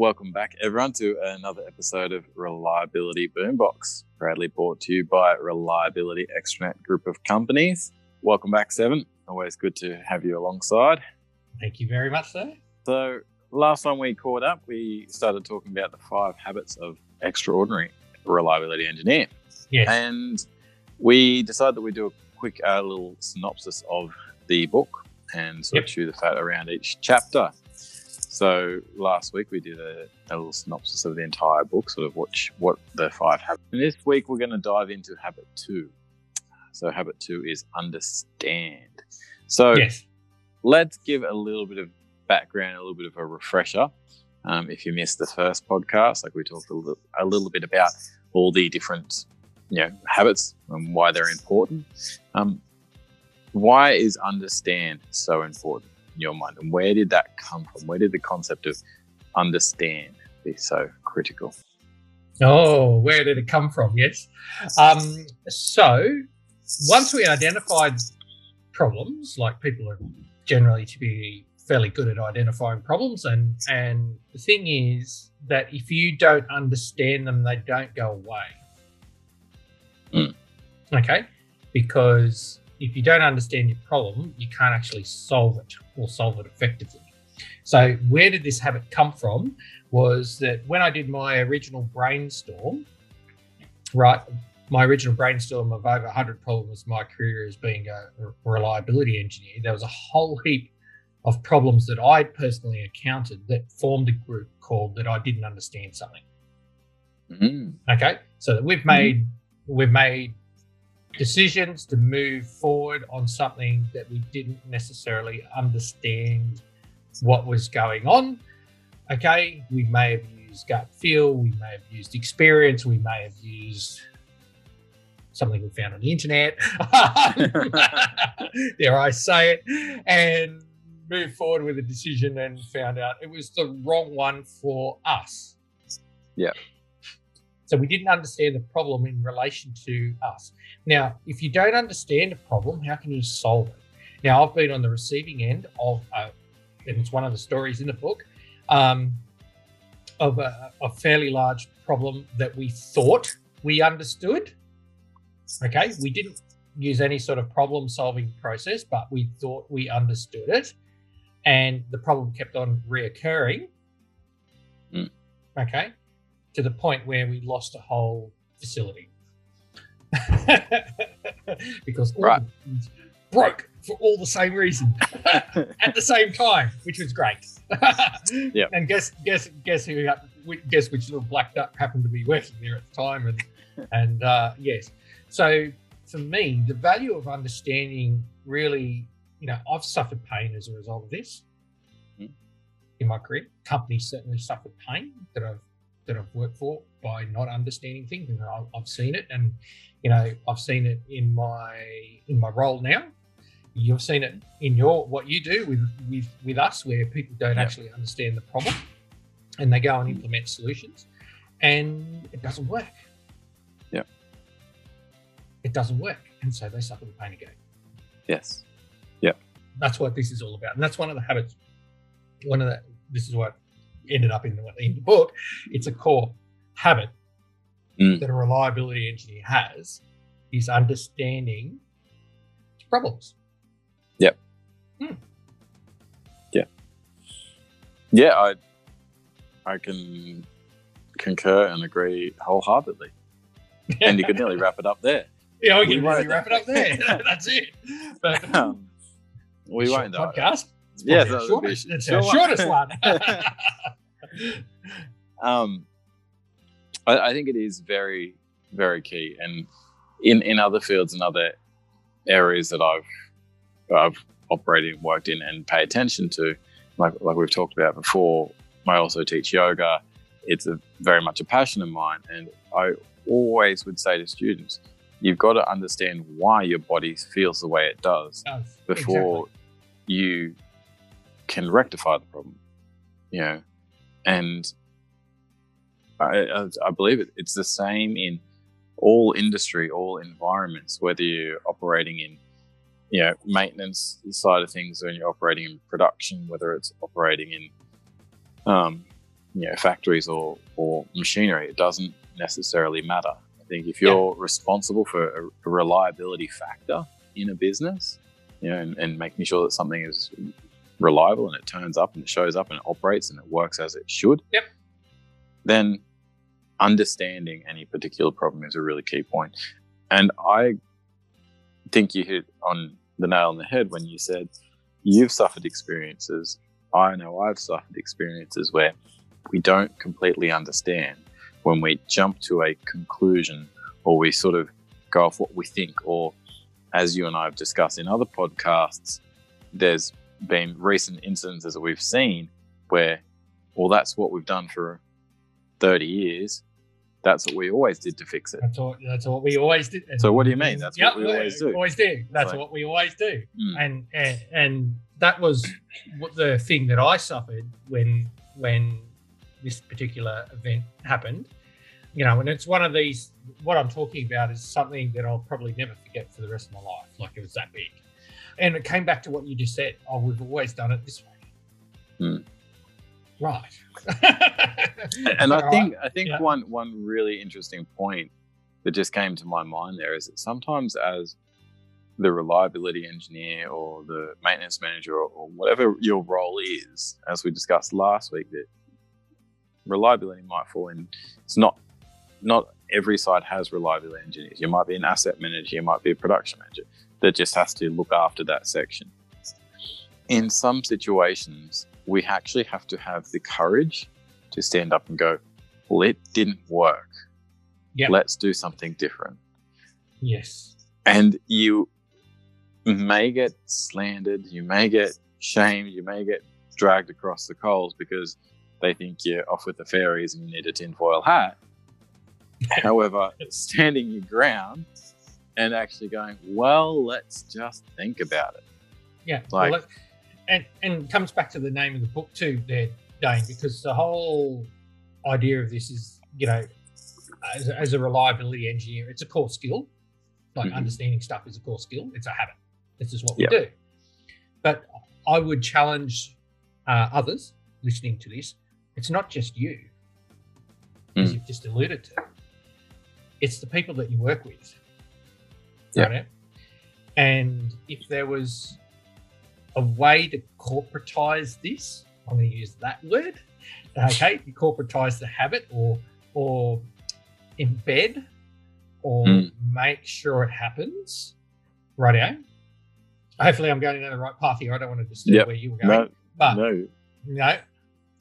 Welcome back, everyone, to another episode of Reliability Boombox, proudly brought to you by Reliability Extranet Group of Companies. Welcome back, Seven. Always good to have you alongside. Thank you very much, sir. So, last time we caught up, we started talking about the five habits of extraordinary reliability engineer. Yes. And we decided that we'd do a quick uh, little synopsis of the book and sort Yep. of chew the fat around each chapter. So last week we did a, a little synopsis of the entire book, sort of what what the five habits. And this week we're going to dive into habit two. So habit two is understand. So yes. let's give a little bit of background, a little bit of a refresher. Um, if you missed the first podcast, like we talked a little, a little bit about all the different, you know, habits and why they're important. Um, why is understand so important in your mind, and where did that come from? Where did the concept of understand be so critical? Oh, where did it come from? Yes. Um, so once we identified problems, like people are generally to be fairly good at identifying problems, and and the thing is that if you don't understand them, they don't go away. Mm. Okay, because if you don't understand your problem, you can't actually solve it or solve it effectively. So, where did this habit come from? Was that when I did my original brainstorm, right? My original brainstorm of over 100 problems, my career as being a reliability engineer, there was a whole heap of problems that I personally encountered that formed a group called that I didn't understand something. Mm, Okay, so that we've made we've made decisions to move forward on something that we didn't necessarily understand what was going on. Okay, we may have used gut feel, we may have used experience, we may have used something we found on the internet. Dare I say it? And moved forward with a decision and found out it was the wrong one for us. Yeah. So we didn't understand the problem in relation to us. Now, if you don't understand a problem, how can you solve it? Now, I've been on the receiving end of, a, and it's one of the stories in the book, um, of a, a fairly large problem that we thought we understood. Okay, we didn't use any sort of problem solving process, but we thought we understood it. And the problem kept on reoccurring. Mm. Okay, to the point where we lost a whole facility because all Right. broke for all the same reason at the same time, which was great. Yeah. And guess guess guess who got guess which little black duck happened to be working there at the time, and and uh, yes. So for me, the value of understanding really, you know, I've suffered pain as a result of this Mm. in my career. Companies certainly suffered pain that I've that I've worked for by not understanding things, and I've, I've seen it, and you know, I've seen it in my in my role now. You've seen it in your what you do with with with us, where people don't Yeah. actually understand the problem, and they go and implement solutions, and it doesn't work. Yeah. it doesn't work, and so they suffer the pain again. yes. Yeah. That's what this is all about, and that's one of the habits. One of the this is what ended up in the in the book. It's a core habit Mm. that a reliability engineer has is understanding problems. Yep. Yeah, Yeah, I I can concur and agree wholeheartedly. And you could nearly wrap it up there. yeah, we we can really wrap it up there. That's it. But Um, we won't though. podcast. It's Yes, probably that be shortest, a it's our shortest one. um, I, I think it is very, very key, and in in other fields and other areas that I've I've operated and worked in and pay attention to, like like we've talked about before. I also teach yoga. It's a very much a passion of mine, and I always would say to students, you've got to understand why your body feels the way it does Does, before you can rectify the problem. You know, and I, I, I believe it, it's the same in all industry, all environments, whether you're operating in you know maintenance side of things, or you're operating in production, whether it's operating in um, you know factories or or machinery. It doesn't necessarily matter. I think if you're yeah. responsible for a, a, reliability factor in a business, you know, and, and making sure that something is reliable and it turns up and it shows up and it operates and it works as it should, yep. then understanding any particular problem is a really key point. And I think you hit on the nail on the head when you said you've suffered experiences. I know I've suffered experiences where we don't completely understand when we jump to a conclusion or we sort of go off what we think, or as you and I have discussed in other podcasts, there's been recent instances that we've seen where, well, that's what we've done for 30 years. That's what we always did to fix it. That's what, that's what we always did. So what do you mean? That's yep, what we always do. Always do. That's what we always do. Mm. And, and and that was the thing that I suffered when when this particular event happened. You know, and it's one of these. What I'm talking about is something that I'll probably never forget for the rest of my life. Like it was that big, and it came back to what you just said. Oh, we've always done it this way. Mm. Right. and I think I think yeah. one one really interesting point that just came to my mind there is that sometimes as the reliability engineer or the maintenance manager or, or whatever your role is, as we discussed last week, that reliability might fall in. It's not not every site has reliability engineers. You might be an asset manager, you might be a production manager that just has to look after that section. In some situations, we actually have to have the courage to stand up and go, well, it didn't work. Yep. Let's do something different. Yes. And you may get slandered, you may get shamed, you may get dragged across the coals because they think you're off with the fairies and you need a tinfoil hat. However, standing your ground and actually going, well, let's just think about it. Yeah. Like, well, and and comes back to the name of the book too, there, Dane, because the whole idea of this is, you know, as, as a reliability engineer, it's a core skill. Like mm-hmm. understanding stuff is a core skill. It's a habit. This is what we yep. do. But I would challenge uh, others listening to this. It's not just you, mm. as you've just alluded to. It's the people that you work with. Yeah. Right? And if there was a way to corporatize this. I'm going to use that word. Okay, you corporatize the habit or or embed or mm. make sure it happens. Rightio. Hopefully, I'm going down the right path here. I don't want to disturb yep. where you were going. No, but no. know,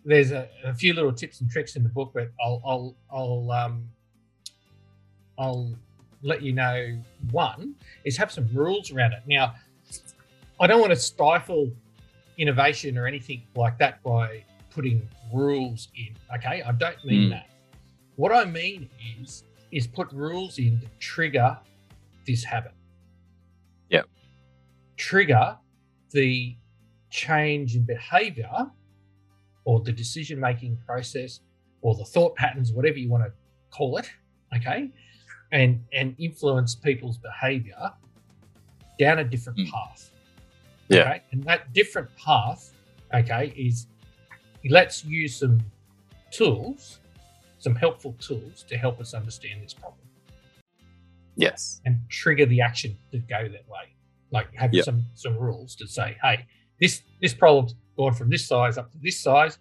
there's a, a, few little tips and tricks in the book, but I'll I'll I'll um I'll let you know. One is have some rules around it. Now, I don't want to stifle innovation or anything like that by putting rules in. Okay, I don't mean mm. that. What I mean is is put rules in to trigger this habit. Yeah. Trigger the change in behavior or the decision making process or the thought patterns, whatever you want to call it. Okay. And and influence people's behavior down a different mm. path. Yeah. Okay? And that different path, okay, is let's use some tools, some helpful tools to help us understand this problem. Yes. And trigger the action to go that way. Like have yep. some some rules to say, hey, this this problem's gone from this size up to this size.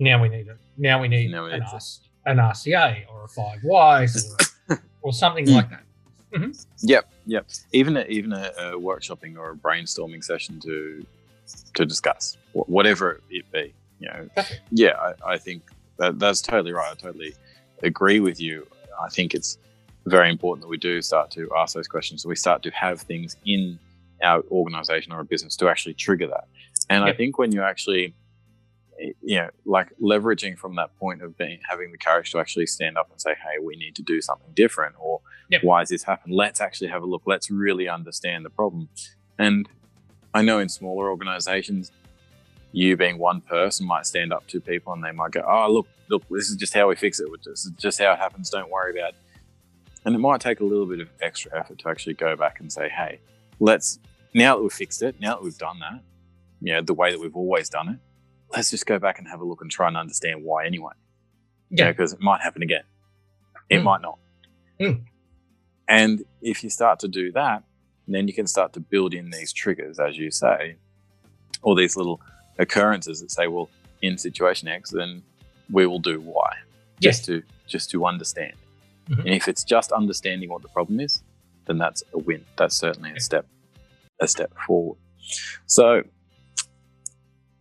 Now we need it. Now we need now an, R- an RCA or a five whys or, something like that. Mm-hmm. Yep, yep. Even a, even a, a, workshopping or a brainstorming session to to discuss whatever it be. You know, yeah, I, I think that that's totally right. I totally agree with you. I think it's very important that we do start to ask those questions. So we start to have things in our organization or a business to actually trigger that. And yep. I think when you actually Eh, you know, like leveraging from that point of being having the courage to actually stand up and say, "Hey, we need to do something different," or yep. "Why has this happened?" Let's actually have a look. Let's really understand the problem. And I know in smaller organizations, you being one person might stand up to people and they might go, "Oh, look, look, this is just how we fix it. This is just how it happens. Don't worry about." it. And it might take a little bit of extra effort to actually go back and say, "Hey, let's now that we've fixed it, now that we've done that, you know, the way that we've always done it." Let's just go back and have a look and try and understand why anyway. Yeah. Because it might happen again. It Mm. might not. Mm. And if you start to do that, then you can start to build in these triggers, as you say, or these little occurrences that say, well, in situation X, then we will do Y. Yes. Just to just to understand. Mhm. And if it's just understanding what the problem is, then that's a win. That's certainly a step a step forward. So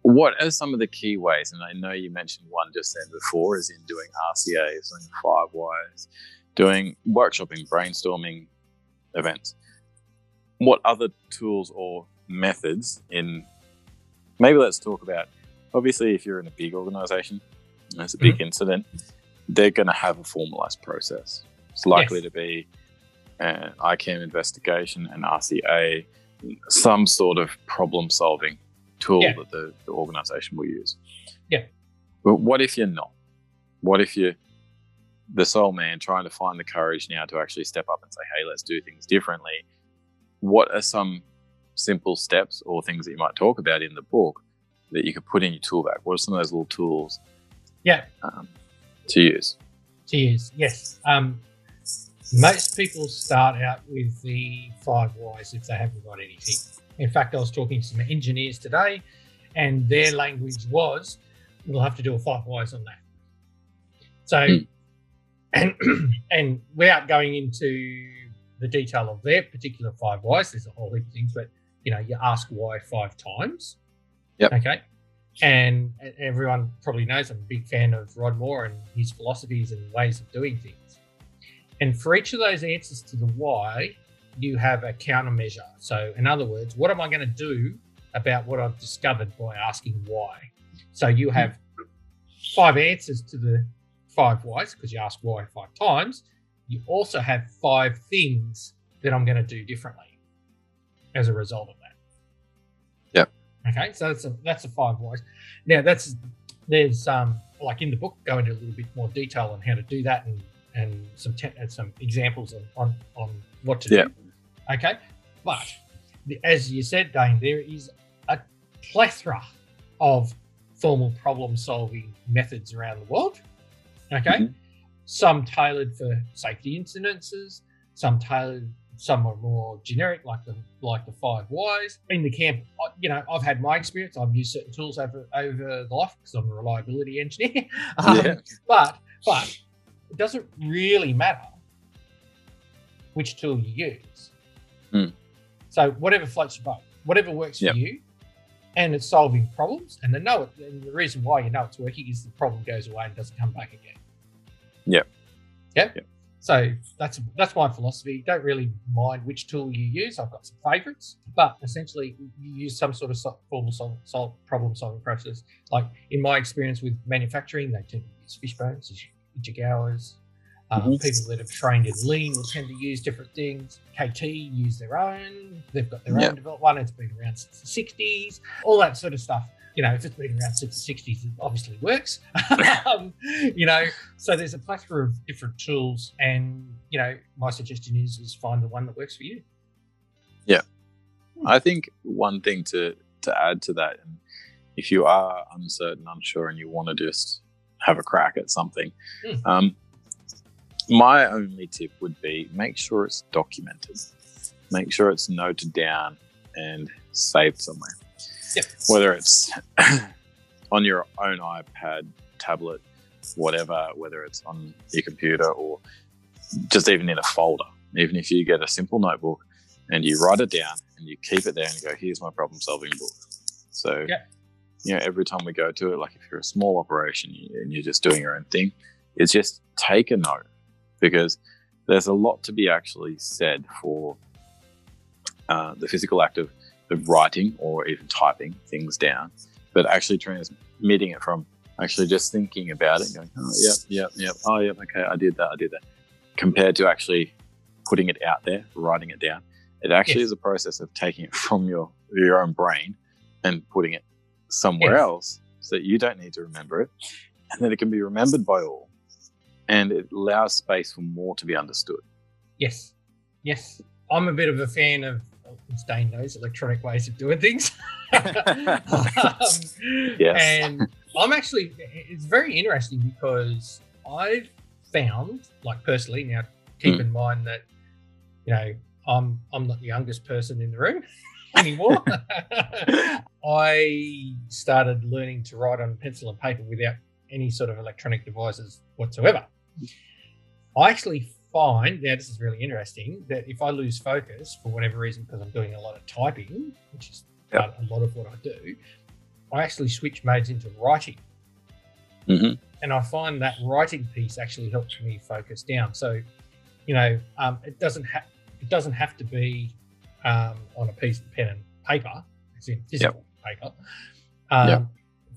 what are some of the key ways? And I know you mentioned one just then before, is in doing RCAs, doing five whys, doing workshopping, brainstorming events. What other tools or methods in maybe let's talk about obviously if you're in a big organization, and it's a big mm-hmm. incident, they're going to have a formalized process. It's likely Yes. to be an ICAM investigation, an RCA, some sort of problem solving tool Yeah. that the, the organization will use. Yeah. But what if you're not? What if you're the sole man trying to find the courage now to actually step up and say, hey, let's do things differently? What are some simple steps or things that you might talk about in the book that you could put in your tool bag? What are some of those little tools Yeah. um, to use? Cheers. Yes. Um, most people start out with the five whys if they haven't got anything. In fact, I was talking to some engineers today, and their language was, "We'll have to do a five whys on that." So, Hmm. and and without going into the detail of their particular five whys, there's a whole heap of things, but you know, you ask why five times. Yep. Okay. And everyone probably knows I'm a big fan of Ron Moore and his philosophies and ways of doing things. And for each of those answers to the why, you have a countermeasure. So, in other words, what am I going to do about what I've discovered by asking why? So, you have five answers to the five whys because you ask why five times. You also have five things that I'm going to do differently as a result of that. Yep. Okay, so that's a that's a five whys. Now that's there's um like in the book go into a little bit more detail on how to do that and and some te- and some examples on on, on what to Yeah. do. Okay, but as you said, Dane, there is a plethora of formal problem solving methods around the world. Okay, Mhm. some tailored for safety incidences, some tailored, some are more generic, like the like the five whys. In the camp, you know, I've had my experience. I've used certain tools over over the life because I'm a reliability engineer. Um, Yeah. But but it doesn't really matter which tool you use. Hmm. So whatever floats your boat, whatever works for you, and it's solving problems. And they know it. And the reason why you know it's working is the problem goes away and doesn't come back again. Yep. Yeah. Yep. So that's that's my philosophy. Don't really mind which tool you use. I've got some favorites, but essentially you use some sort of so- formal sol- sol- problem solving process. Like in my experience with manufacturing, they tend to use fish fishbones, Ishikawas. Um, Mhm. People that have trained in lean will tend to use different things. KT use their own. They've got their Yeah. own developed one. It's been around since the 60s. All that sort of stuff. You know, if it's been around since the 60s, it obviously works. um, you know, so there's a plethora of different tools, and you know, my suggestion is is find the one that works for you. Yeah. I think one thing to to add to that, and if you are uncertain, unsure, and you want to just have a crack at something, Mm. um, my only tip would be make sure it's documented, make sure it's noted down and saved somewhere. Yep. Whether it's on your own iPad, tablet, whatever, whether it's on your computer or just even in a folder. Even if you get a simple notebook and you write it down and you keep it there and you go, here's my problem solving book. So, Yeah. You know, every time we go to it, like if you're a small operation and you're just doing your own thing, it's just take a note because there's a lot to be actually said for uh, the physical act of, of writing or even typing things down, but actually transmitting it from actually just thinking about it going, oh, yep, yep, yep, oh, yep, okay, I did that, I did that, compared to actually putting it out there, writing it down. It actually Yes. is a process of taking it from your your own brain and putting it somewhere Yes. else so that you don't need to remember it, and then it can be remembered by all, and it allows space for more to be understood. Yes, yes. I'm a bit of a fan of since Dane knows electronic ways of doing things. um, Yes. And I'm actually, it's very interesting because I've found, like personally, now keep Mm. in mind that, you know, I'm I'm not the youngest person in the room anymore. I started learning to write on pencil and paper without any sort of electronic devices whatsoever. I actually find now this is really interesting that if I lose focus for whatever reason because I'm doing a lot of typing, which is Yep. a lot of what I do, I actually switch modes into writing, Mhm. and I find that writing piece actually helps me focus down. So, you know, um, it doesn't have it doesn't have to be um, on a piece of pen and paper, as in physical paper. Um, Yep.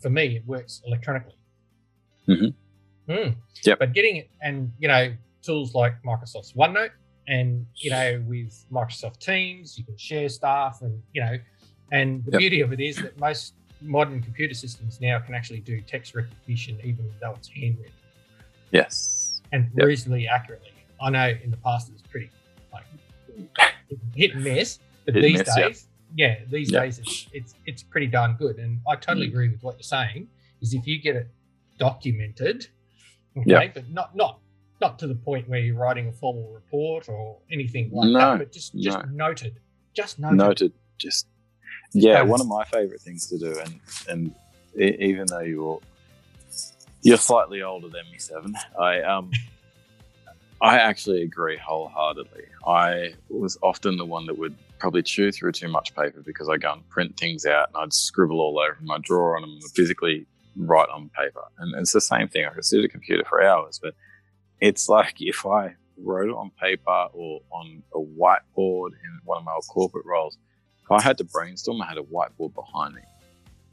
For me, it works electronically. Mhm. Mm. Yep. But getting it, and you know, tools like Microsoft's OneNote, and you know, with Microsoft Teams, you can share stuff, and you know, and the Yep. beauty of it is that most modern computer systems now can actually do text recognition, even though it's handwritten Yes. and Yep. reasonably accurately. I know in the past it was pretty like hit and miss, but Hit these miss, days, yeah, these Yep. days it's, it's it's pretty darn good. And I totally Mm. agree with what you're saying. Is if you get it documented, okay, Yep. but not not not to the point where you're writing a formal report or anything like No, that, but just just no. noted, just noted. Noted. Just yeah, one of my favorite things to do, and and even though you're you're slightly older than me, seven, I um I actually agree wholeheartedly. I was often the one that would probably chew through too much paper because I go and print things out and I'd scribble all over them, I'd draw on them, physically write on paper. And it's the same thing. I could sit at a computer for hours, but it's like if I wrote it on paper or on a whiteboard in one of my old corporate roles, if I had to brainstorm, I had a whiteboard behind me.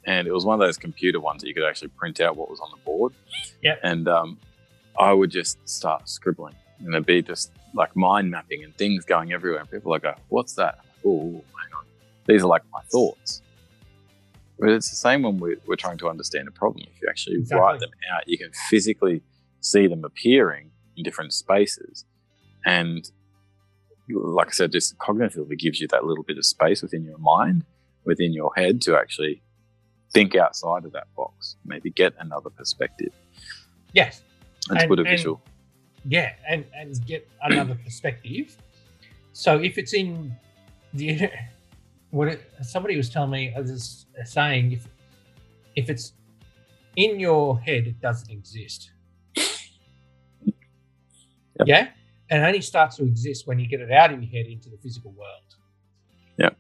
And it was one of those computer ones that you could actually print out what was on the board. Yep. And um, I would just start scribbling. And it'd be just like mind mapping and things going everywhere. And people would go, What's that? Oh, hang on. These are like my thoughts. But it's the same when we're, we're trying to understand a problem. If you actually write them out, you can physically see them appearing in different spaces. And like I said, just cognitively gives you that little bit of space within your mind, within your head to actually think outside of that box, maybe get another perspective Yes, and, to And- put a and- visual. Yeah, and and get another perspective. So if it's in the what it, somebody was telling me, uh, I was uh, saying if if it's in your head, it doesn't exist. Yep. Yeah, and it only starts to exist when you get it out of your head into the physical world. Yep.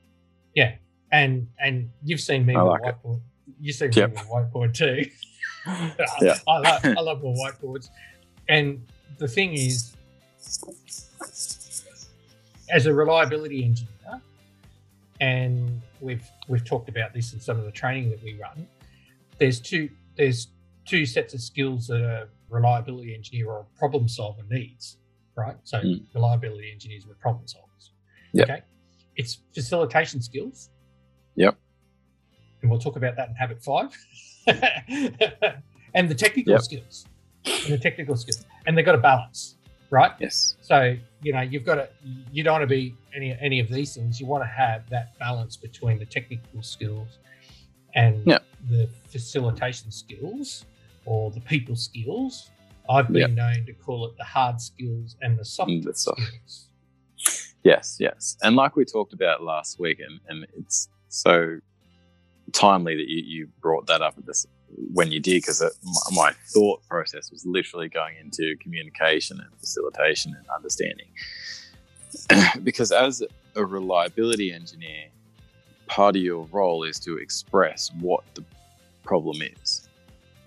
Yeah, and and you've seen me I with like a it. whiteboard. You've seen Yep. me with whiteboard too. Yeah. I love I love more whiteboards. And the thing is, as a reliability engineer, and we've we've talked about this in some of the training that we run. There's two there's two sets of skills that a reliability engineer or a problem solver needs, right? So Mm. reliability engineers were problem solvers. Yep. Okay. It's facilitation skills. Yep. And we'll talk about that in habit five. and the technical Yep. skills. And the technical skills. And they've got a balance, right? Yes. So you know you've got to you don't want to be any any of these things. You want to have that balance between the technical skills and Yeah. the facilitation skills or the people skills. I've been Yeah. known to call it the hard skills and the soft the soft. skills. Yes, yes. And like we talked about last week, and, and it's so timely that you, you brought that up at this when you did, because my, thought process was literally going into communication and facilitation and understanding. because as a reliability engineer, part of your role is to express what the problem is.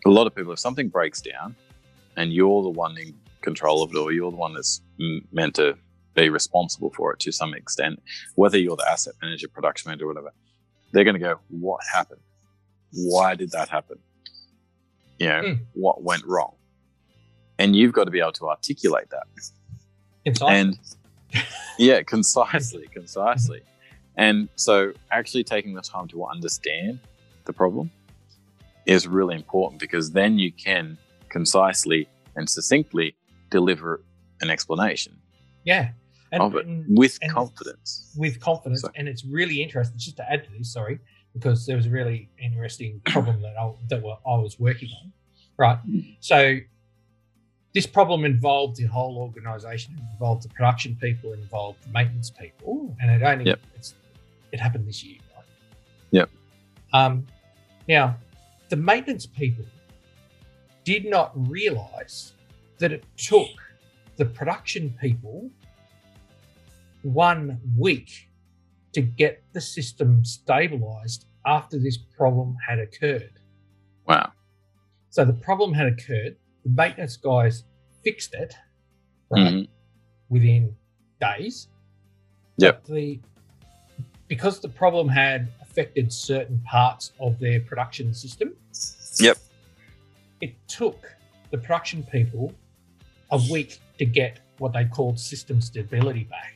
A lot of people, if something breaks down and you're the one in control of it, or you're the one that's meant to be responsible for it to some extent, whether you're the asset manager, production manager, whatever, they're going to go, What happened? Why did that happen? You know, Mm. what went wrong? And you've got to be able to articulate that. Inside. And yeah, concisely, concisely. And so actually taking the time to understand the problem is really important because then you can concisely and succinctly deliver an explanation. yeah. And, of it and- with and confidence. with confidence. So- And it's really interesting. Just to add to this, sorry, because there was a really interesting problem that I, that wa- I was working on. Right. Mm. So this problem involved the whole organisation. It involved the production people. It involved the maintenance people, and it only Yep. it's, it happened this year. Right? Yep. Um, now, the maintenance people did not realise that it took the production people one week to get the system stabilized after this problem had occurred. Wow. So the problem had occurred. The maintenance guys fixed it right, Mhm. within days. Yep. But The because the problem had affected certain parts of their production system. Yep. It took the production people a week to get what they called system stability back.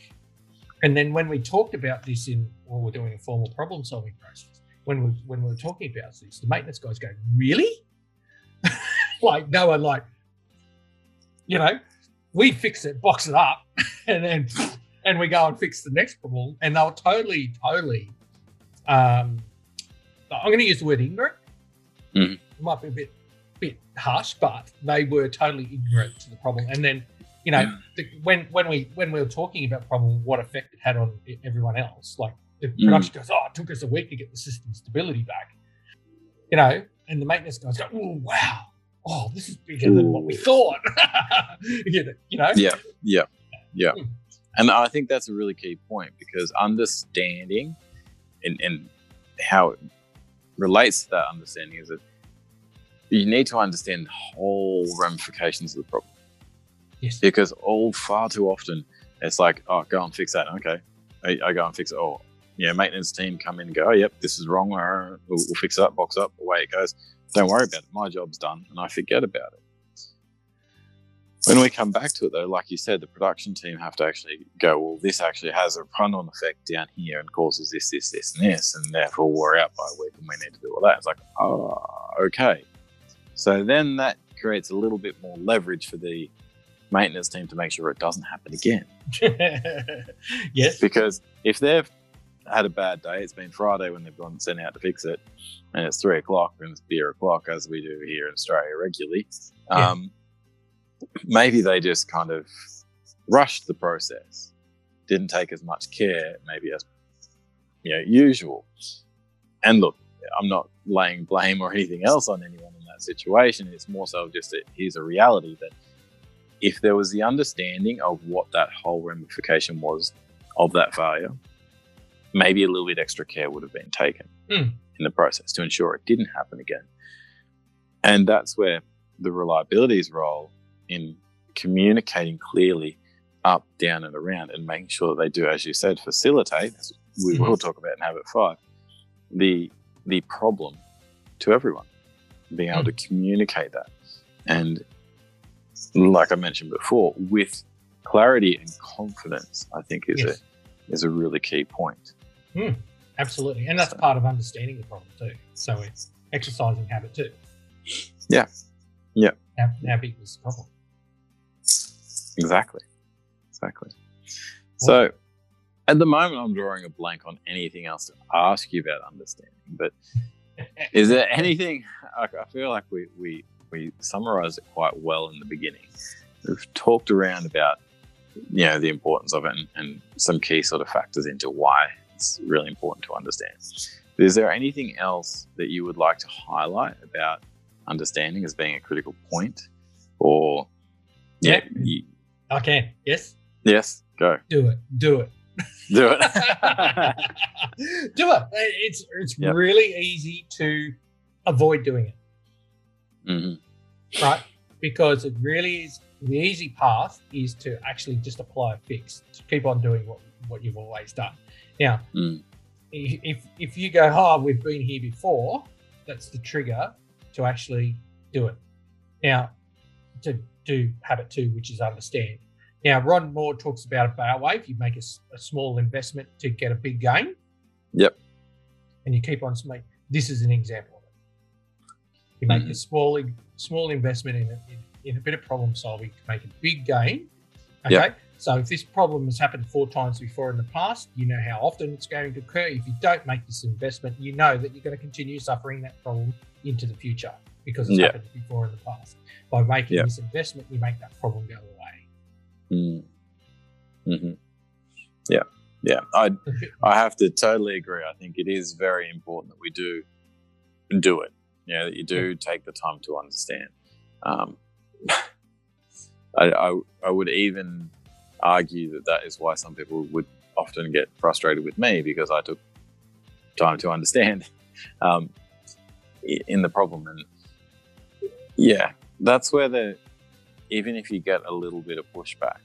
And then when we talked about this in when we're doing a formal problem solving process, when we when we were talking about this, the maintenance guys go, Really? like no one like, you know, we fix it, box it up, and then and we go and fix the next problem. And they were totally, totally um I'm gonna use the word ignorant. Mhm. It might be a bit bit harsh, but they were totally ignorant to the problem. And then, you know, Yeah. the, when when we when we were talking about problem, what effect it had on everyone else, like the Mm. production goes, oh, it took us a week to get the system stability back, you know, and the maintenance guys go, oh wow, oh this is bigger than what we thought, you know. Yeah, yeah, yeah. Hmm. And I think that's a really key point because understanding and, and how it relates to that understanding is that you need to understand the whole ramifications of the problem. Yes. Because all far too often it's like, oh, go and fix that. Okay. I, I go and fix it. Oh, yeah, maintenance team come in and go, oh, yep, this is wrong. We'll, we'll fix it up, box up, away it goes. Don't worry about it. My job's done. And I forget about it. When we come back to it, though, like you said, the production team have to actually go, well, this actually has a run on effect down here and causes this, this, this, and this. And therefore, we're out by a week and we need to do all that. It's like, oh, okay. So then that creates a little bit more leverage for the maintenance team to make sure it doesn't happen again. yes. Because if they've had a bad day, it's been Friday when they've gone sent out to fix it, and it's three o'clock and it's beer o'clock as we do here in Australia regularly. Yeah. Um, maybe they just kind of rushed the process, didn't take as much care, maybe as you know usual. And look, I'm not laying blame or anything else on anyone in that situation. It's more so just that here's a reality that if there was the understanding of what that whole ramification was of that failure, maybe a little bit extra care would have been taken Mm. in the process to ensure it didn't happen again. And that's where the reliability's role in communicating clearly up, down, and around, and making sure that they do, as you said, facilitate, as we will talk about in Habit 5, the, the problem to everyone, being able to communicate that. And like I mentioned before, with clarity and confidence, I think is Yes. a is a really key point. Hmm. Absolutely. And that's part of understanding the problem too. So it's exercising habit too. Yeah. Yeah. How, how big was the problem? Exactly. Exactly. So at the moment, I'm drawing a blank on anything else to ask you about understanding. But is there anything? I feel like we we we summarized it quite well in the beginning. We've talked around about you know the importance of it and, and some key sort of factors into why it's really important to understand. But is there anything else that you would like to highlight about understanding as being a critical point, or yeah, Yeah. I. Yes. yes, go Do it. Do it. do it. do it. It's it's Yep. really easy to avoid doing it, hmm right? Because it really is the easy path is to actually just apply a fix. To keep on doing what what you've always done. Now, Mm. if if you go, oh, we've been here before, that's the trigger to actually do it. Now, to do habit two, which is understand. Now, Ron Moore talks about a bow wave. You make a small investment to get a big gain. Yep. And you keep on making. This is an example. You make a Mhm. small small investment in a, in, in a bit of problem solving to make a big gain. Okay. Yep. So if this problem has happened four times before in the past, you know how often it's going to occur. If you don't make this investment, you know that you're going to continue suffering that problem into the future because it's Yeah. happened before in the past. By making Yeah. this investment, you make that problem go away. Mm. hmm Yeah, yeah. I I have to totally agree. I think it is very important that we do do it. You know, that you do take the time to understand. Um, I, I I would even argue that that is why some people would often get frustrated with me because I took time to understand um, in the problem and yeah, that's where the even if you get a little bit of pushback,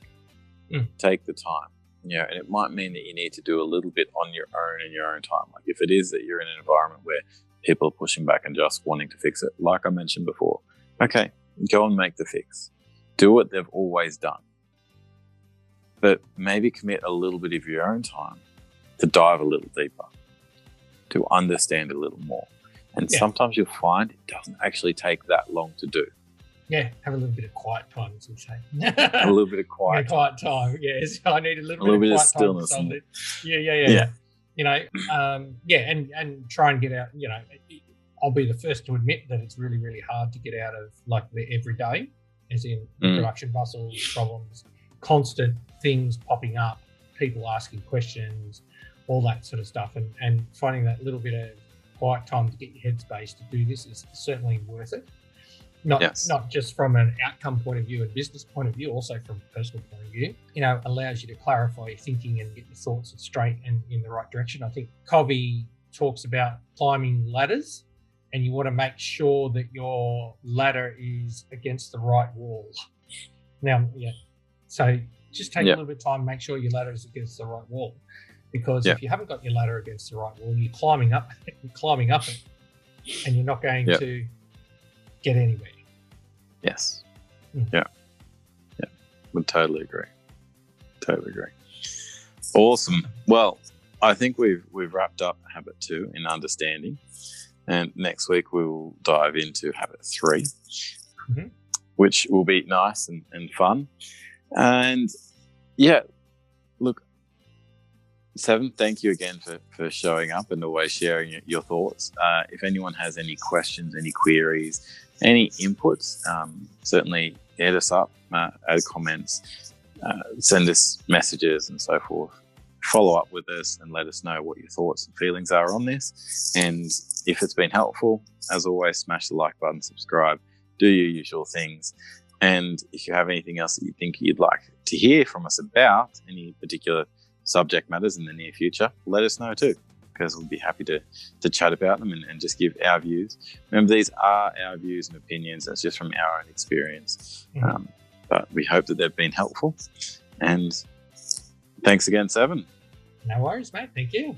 Mm. take the time. You know, and it might mean that you need to do a little bit on your own in your own time. Like if it is that you're in an environment where people pushing back and just wanting to fix it, like I mentioned before, okay, go and make the fix. Do what they've always done. But maybe commit a little bit of your own time to dive a little deeper, to understand a little more. And Yeah. sometimes you'll find it doesn't actually take that long to do. Yeah, have a little bit of quiet time, as we say. A little bit of quiet, quiet. quiet time. Yes, I need a little, A little bit, bit of of quiet time stillness and- Yeah, yeah, yeah, Yeah. You know, um, yeah, and and try and get out. You know, I'll be the first to admit that it's really, really hard to get out of like the everyday, as in Mm. production bustle, problems, constant things popping up, people asking questions, all that sort of stuff, and and finding that little bit of quiet time to get your headspace to do this is certainly worth it. Not Yes. not just from an outcome point of view and business point of view, also from a personal point of view. You know, allows you to clarify your thinking and get your thoughts straight and in the right direction. I think Covey talks about climbing ladders, and you want to make sure that your ladder is against the right wall. Now, yeah, so just take Yeah. a little bit of time, make sure your ladder is against the right wall, because Yeah. if you haven't got your ladder against the right wall, you're climbing up, you're climbing up it, and you're not going Yeah. to get anywhere. Yes. Mm. Yeah. Yeah. Would totally agree. Totally agree. Awesome. Well, I think we've we've wrapped up habit two in understanding, and next week we will dive into habit 3 Mhm. which will be nice and, and fun. And yeah, look, Seven, thank you again for, for showing up and always sharing your, your thoughts. Uh, if anyone has any questions, any queries, any inputs, um, certainly hit us up, uh, add comments, uh, send us messages and so forth. Follow up with us and let us know what your thoughts and feelings are on this. And if it's been helpful, as always, smash the like button, subscribe, do your usual things. And if you have anything else that you think you'd like to hear from us about, any particular subject matters in the near future, let us know too, because we'll be happy to, to chat about them and, and just give our views. Remember, these are our views and opinions. It's just from our own experience. Mhm. Um, but we hope that they've been helpful. And thanks again, Seven. No worries, mate. Thank you.